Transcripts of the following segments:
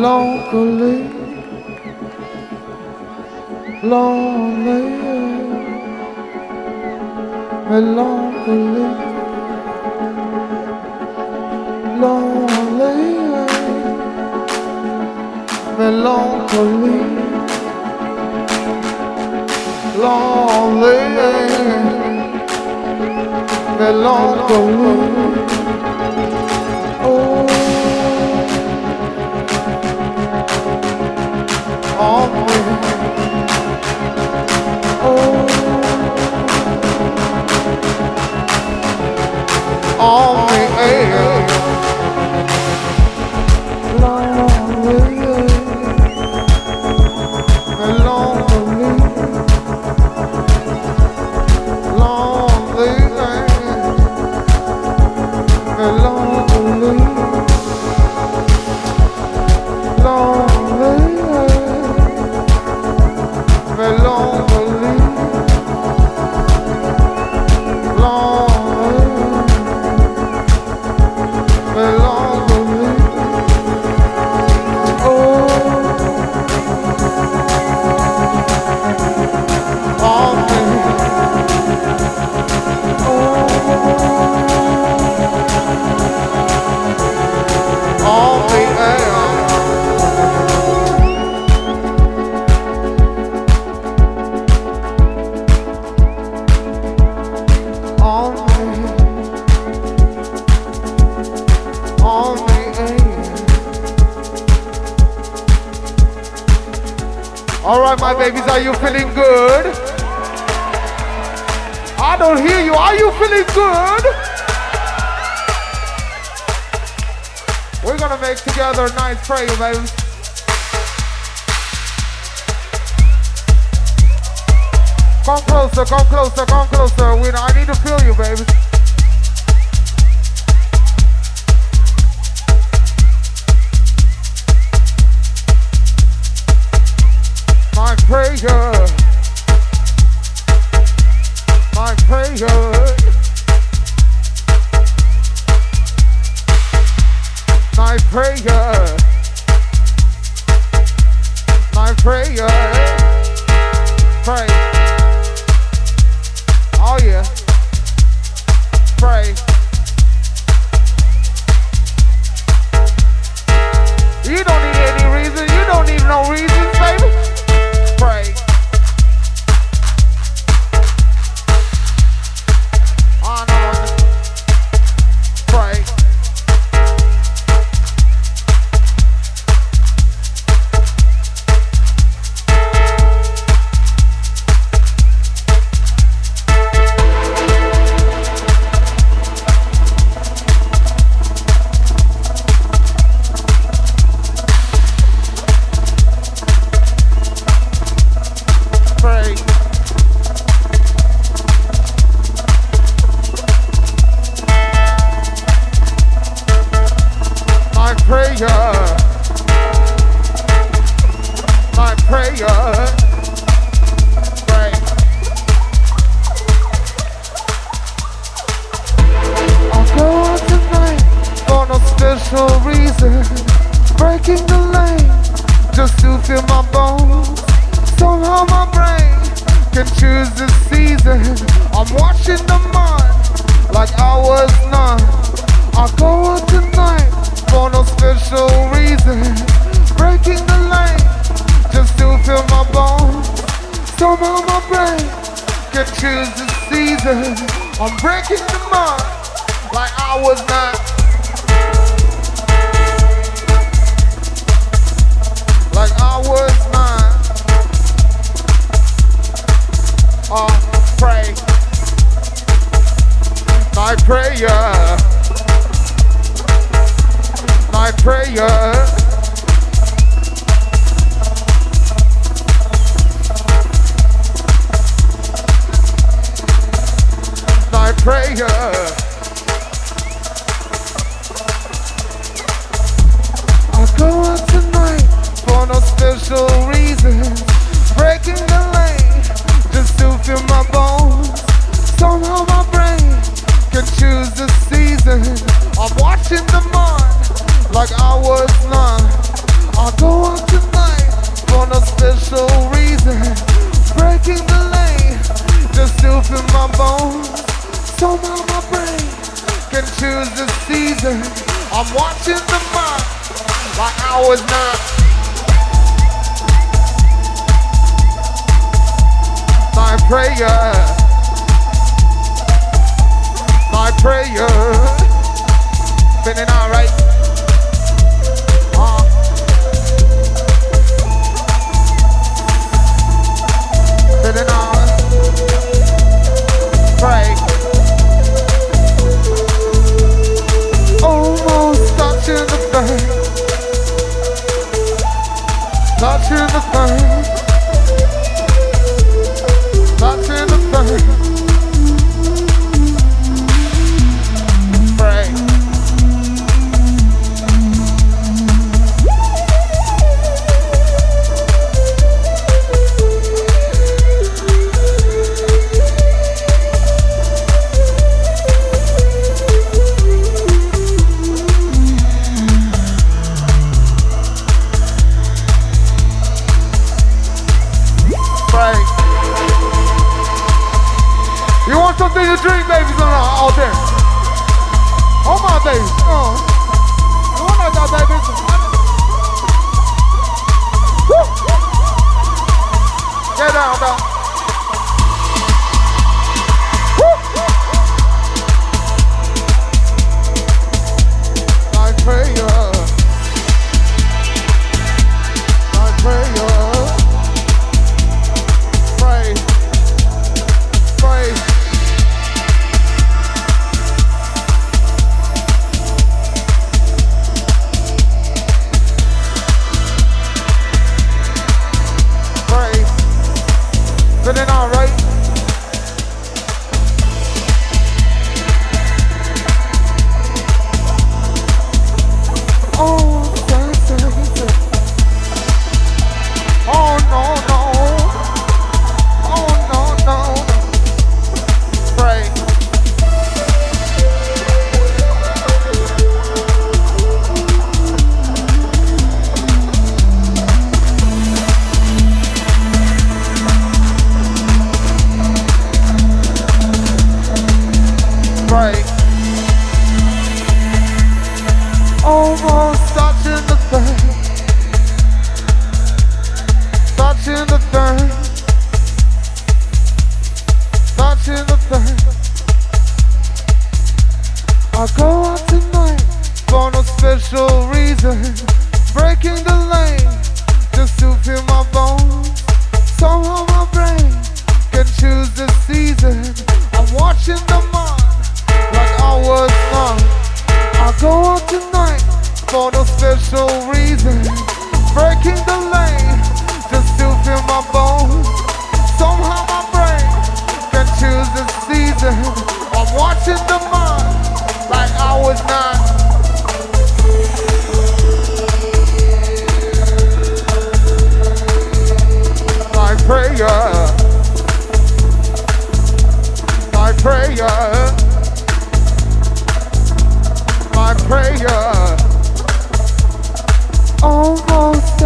Melancholy, lonely, melancholy, lonely, melancholy, lonely, melancholy.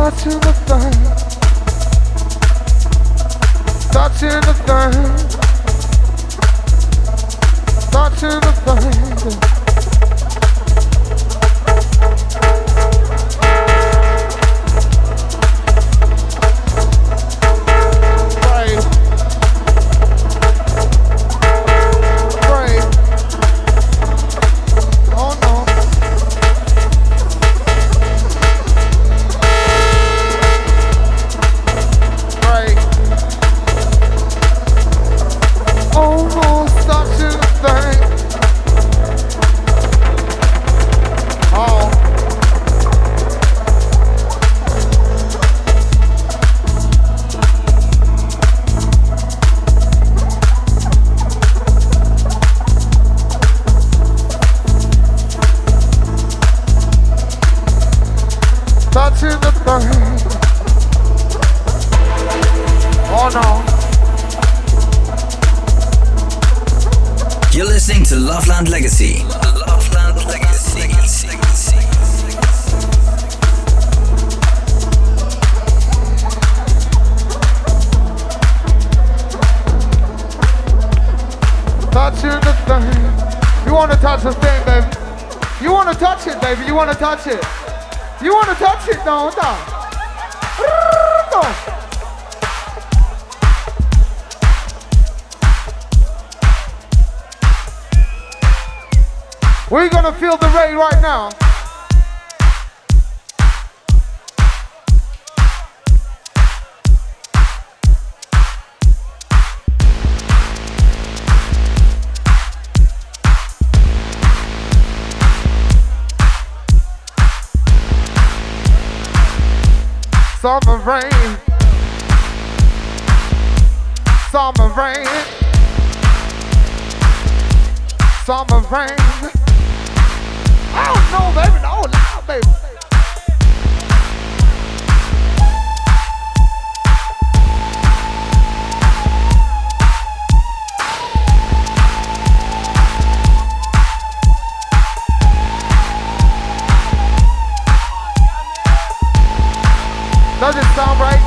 touching the thing, touching the thing, touching the thing. Summer rain. Summer rain. Summer rain. Oh no, baby, no, loud, baby. Doesn't sound right.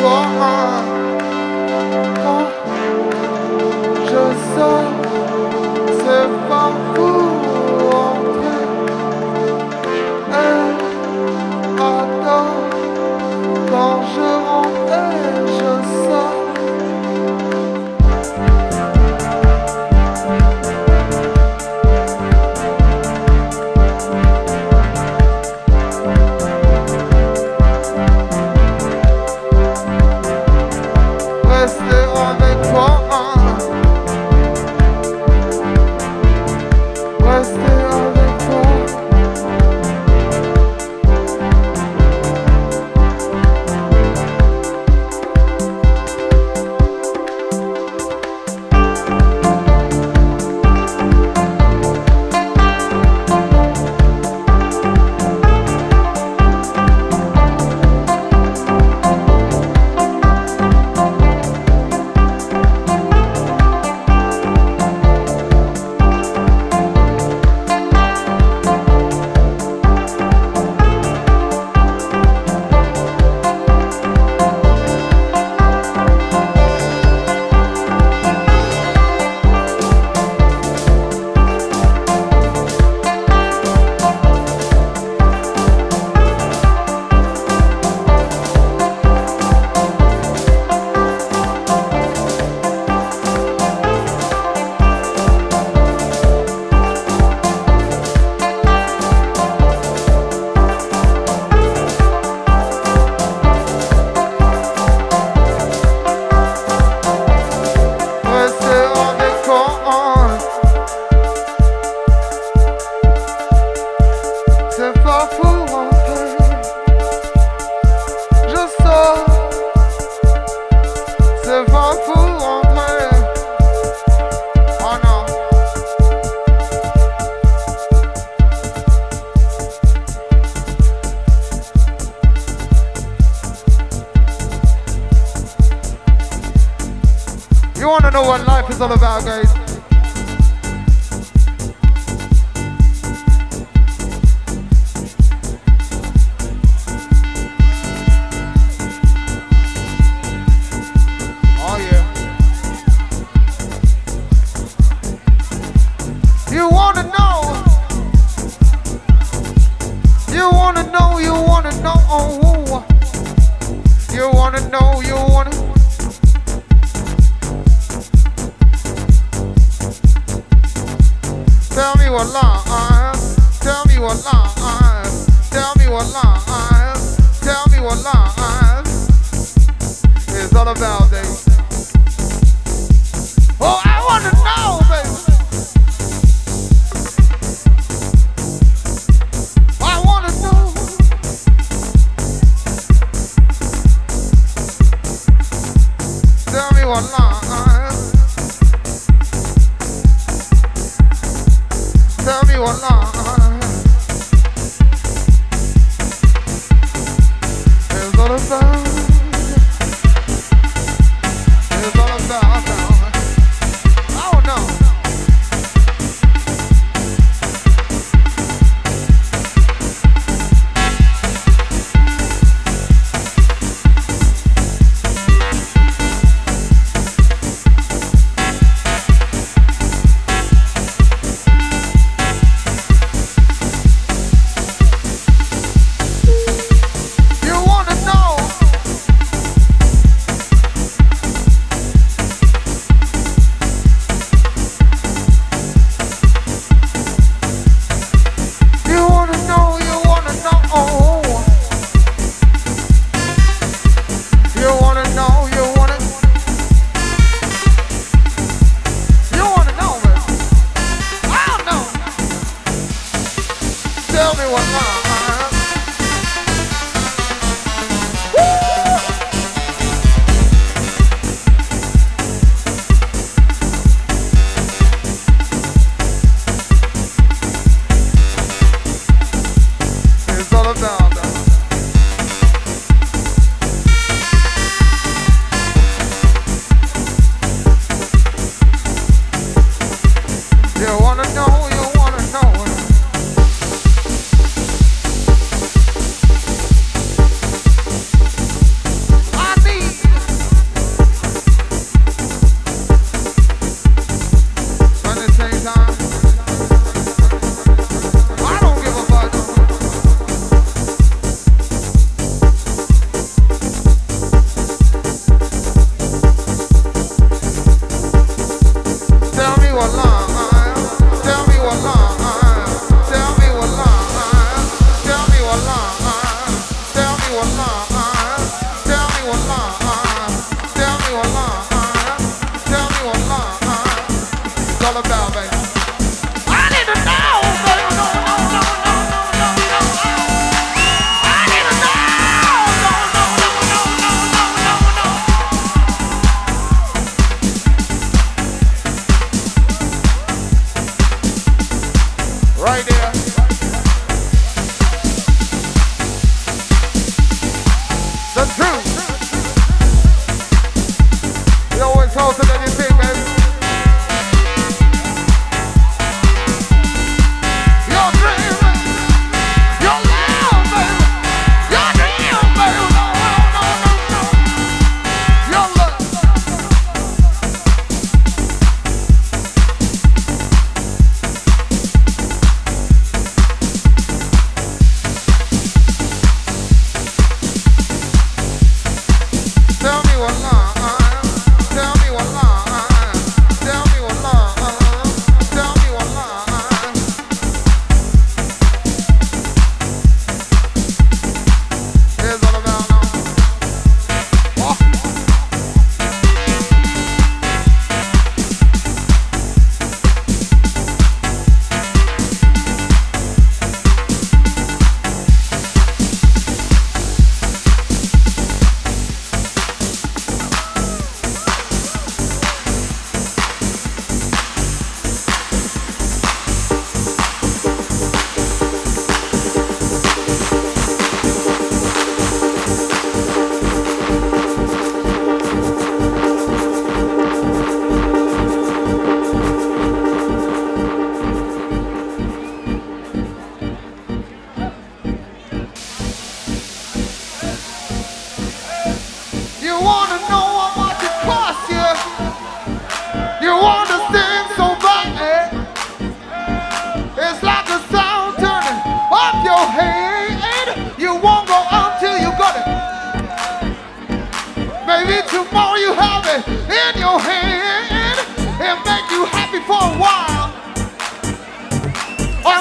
多好。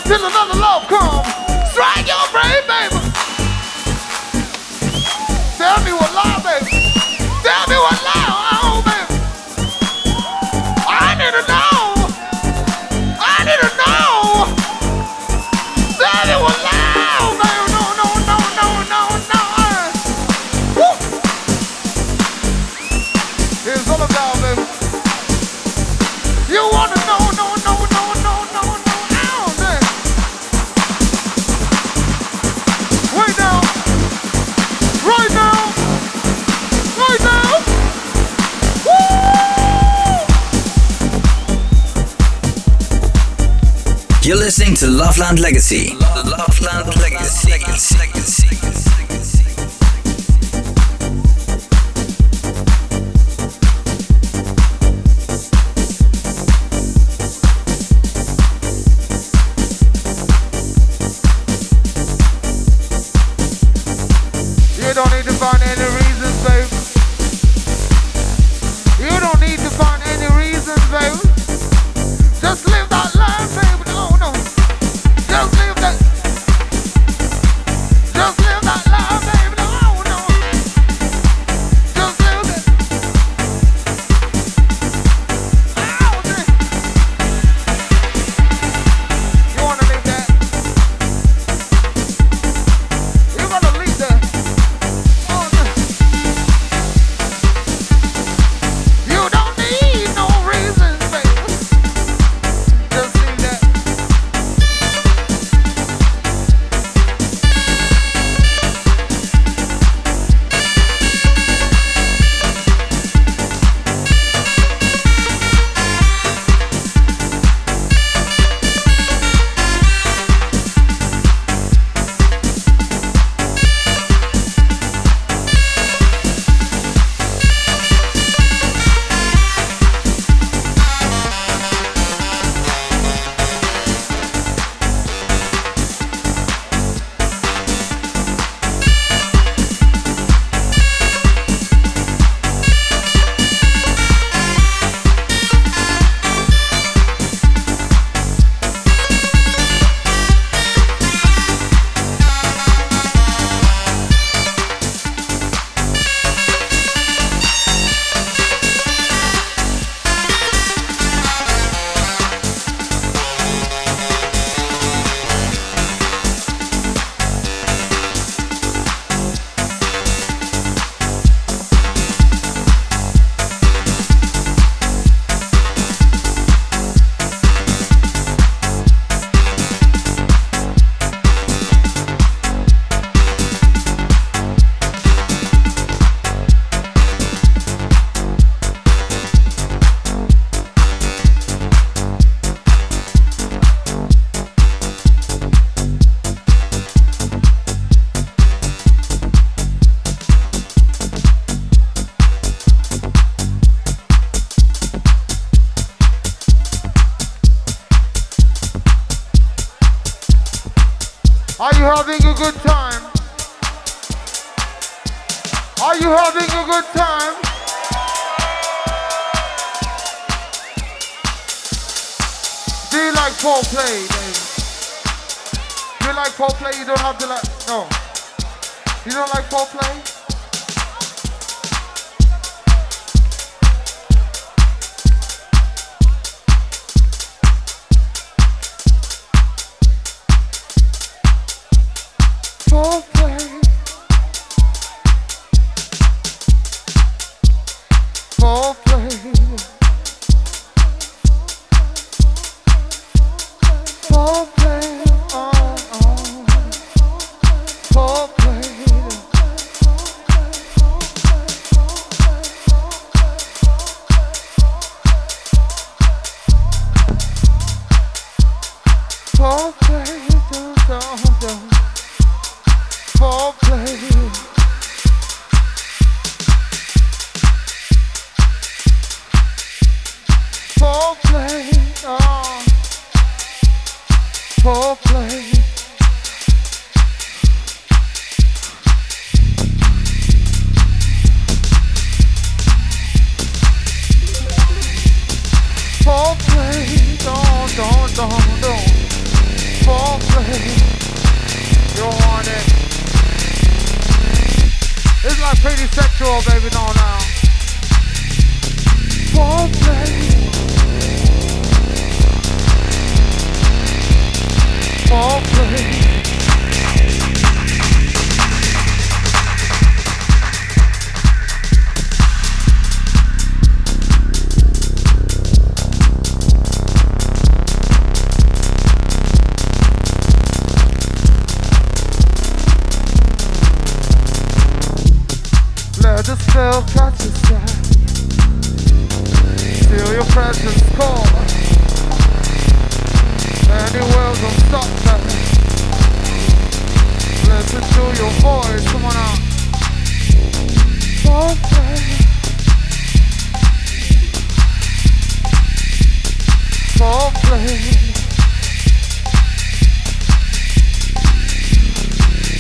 till another love comes. Strike your brain, baby. Tell me what. to Loveland Legacy.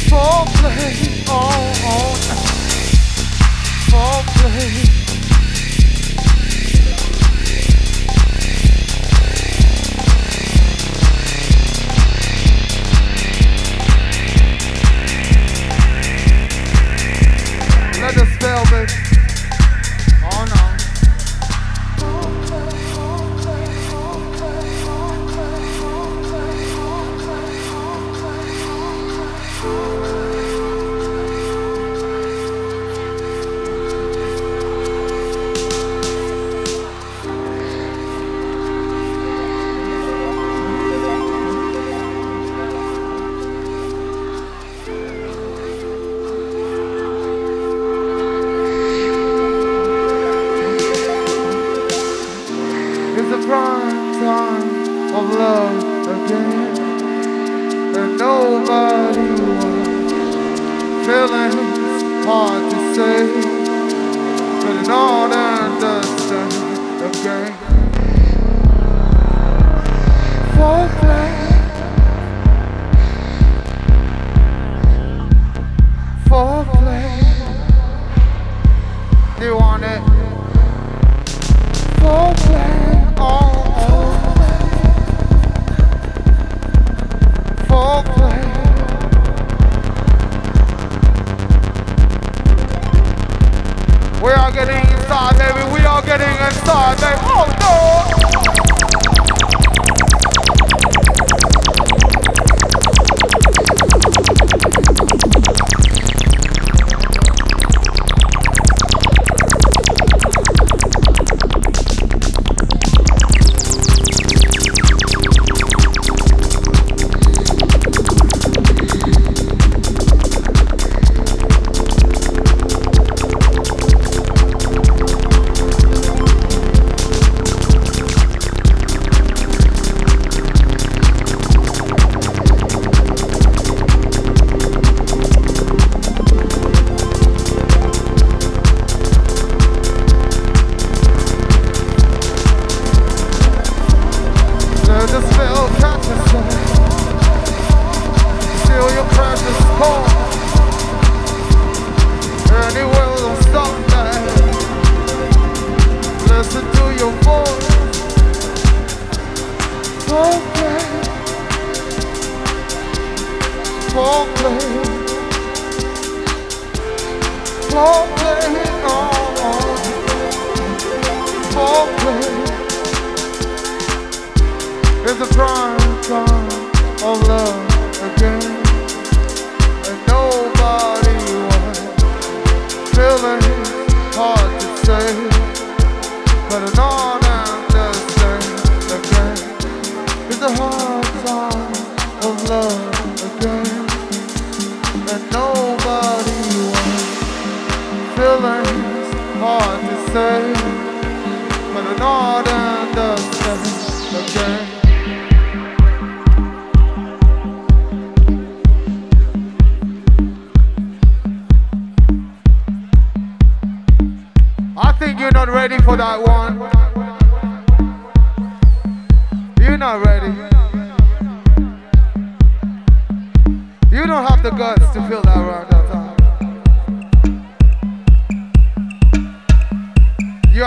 Foreplay. Oh, oh foreplay.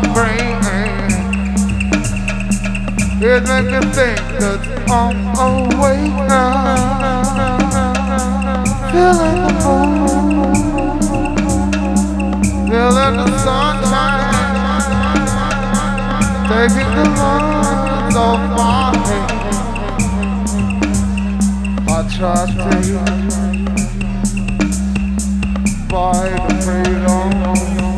my brain. It makes me think that I'm awake now. Feeling the moon, feeling the sunshine, taking the lungs of my head. I trust you by the freedom.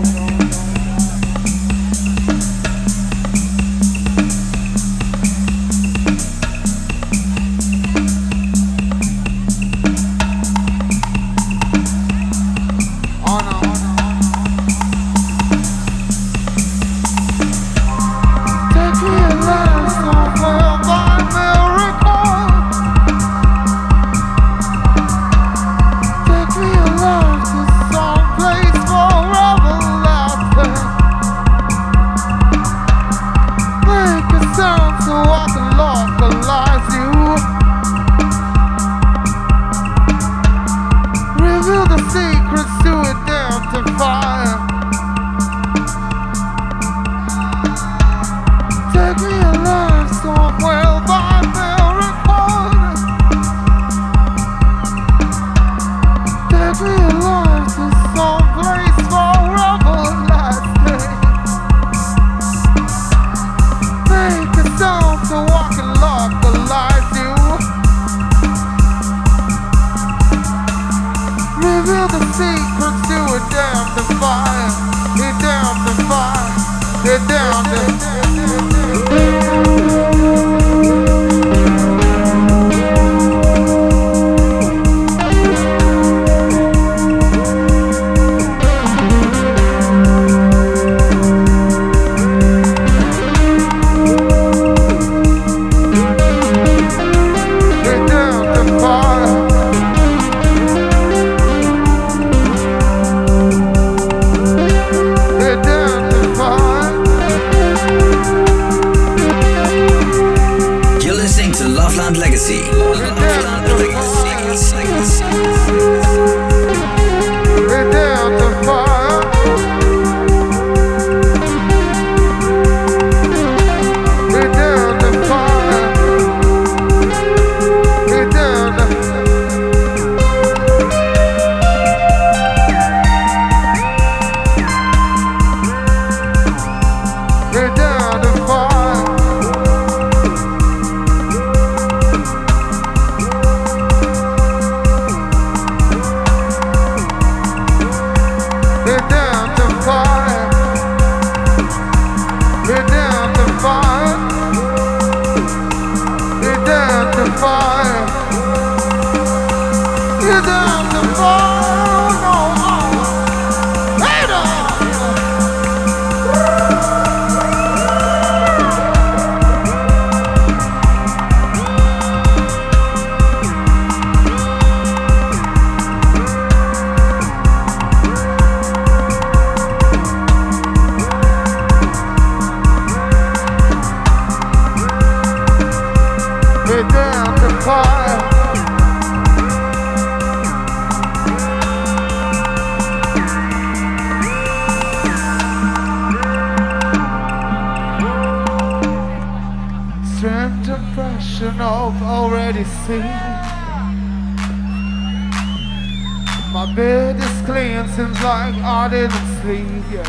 Seems like I didn't sleep yet.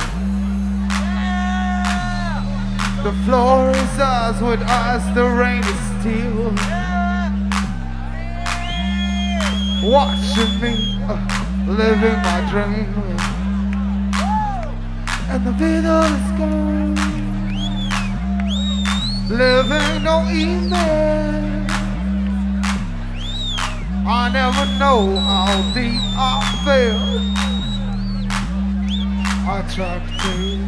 The floor is ours with ice, the rain is steel. Watching me uh, living my dream. And the video is gone. Living no email. I never know how deep I feel. Attracted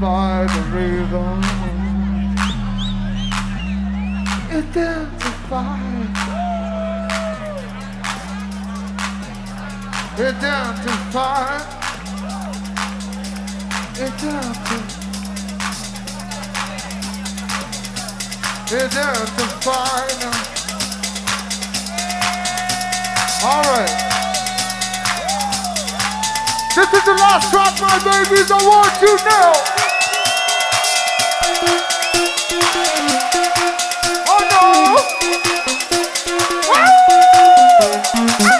by the rhythm. Identified. Identified. Identified. Identified. All right. This is the last track, my babies. I want you now. Oh no! Woo!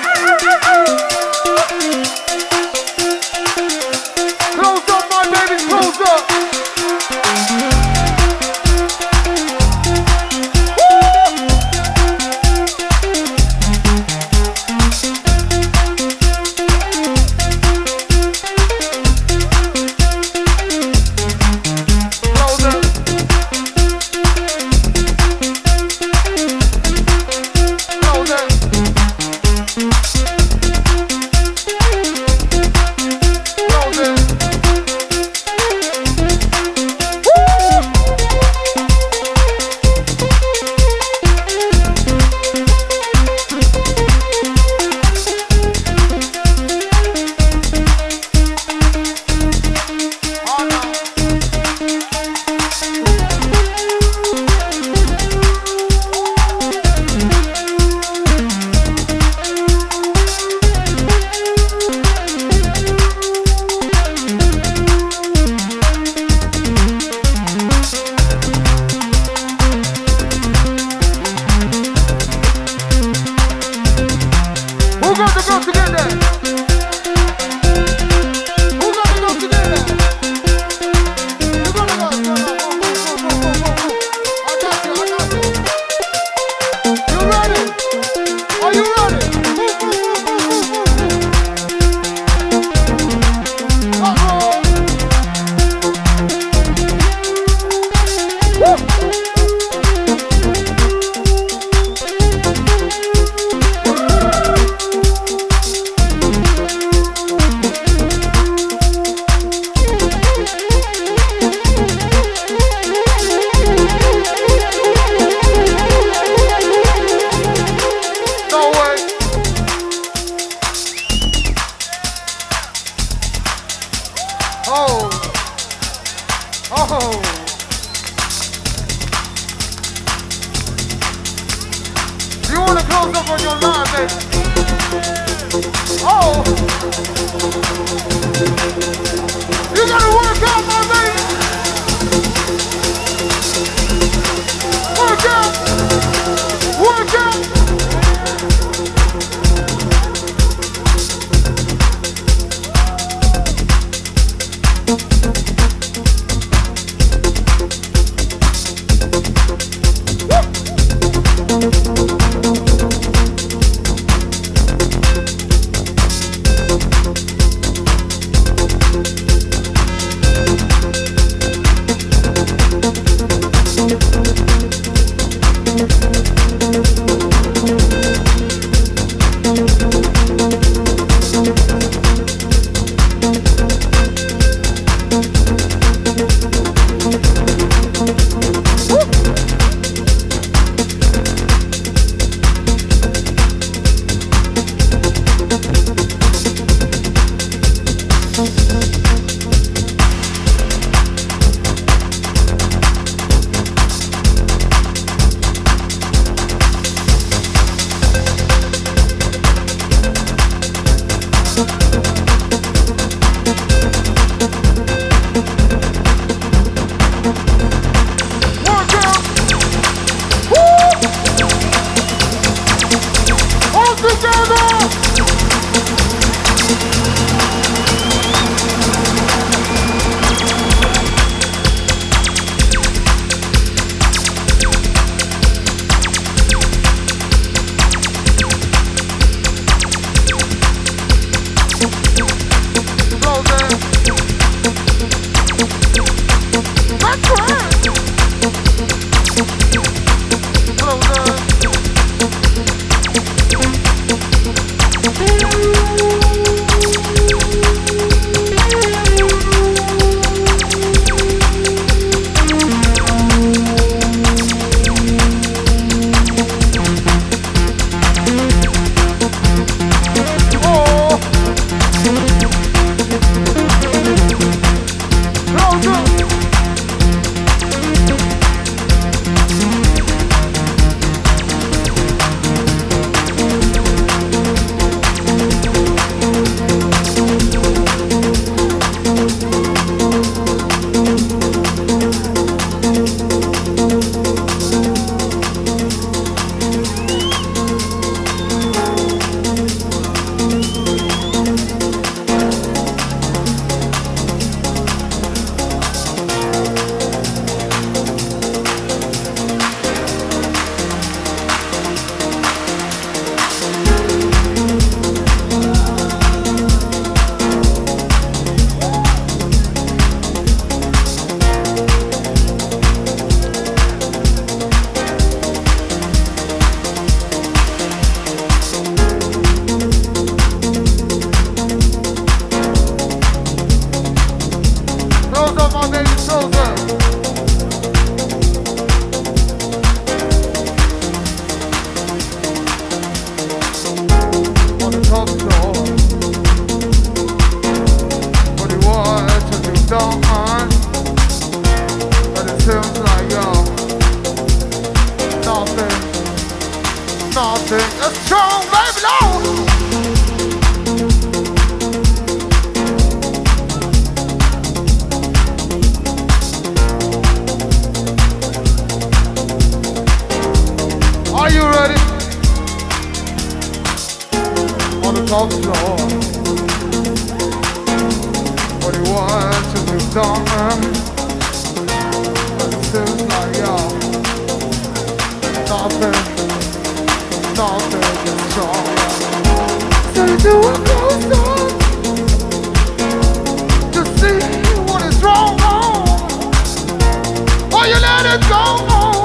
go on.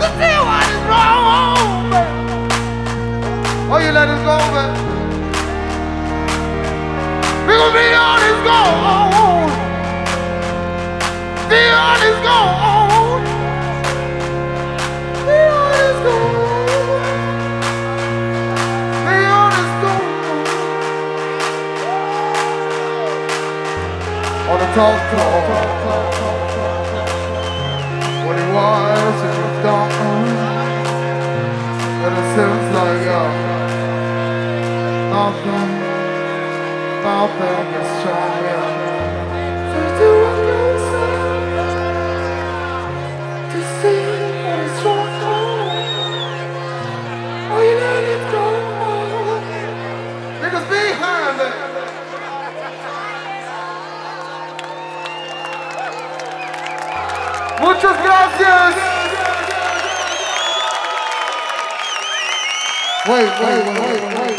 to see what is wrong, baby. Oh, you let us go, man. We're gonna be on. Be honest, go on. Be on. Be go on. On the talk, talk hearts and you. And it seems like oh, nothing, nothing is stronger. Muchas gracias. Wait, wait, wait, wait, wait,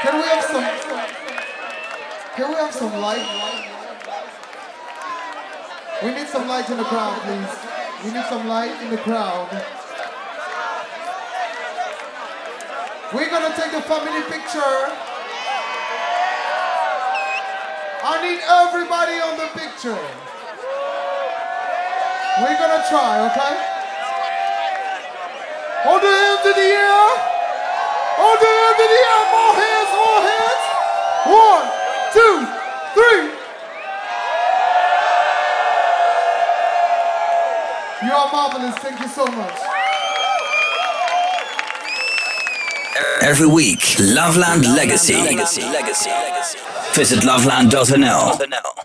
Can we have some? Can we have some light? We need some light in the crowd, please. We need some light in the crowd. We're gonna take a family picture. I need everybody on the picture. We're gonna try, okay? Hold the hands of the air. On the end of the air. More hands, more hands. One, two, three. You are marvelous. Thank you so much. Every week, Loveland Legacy. Visit loveland.nl.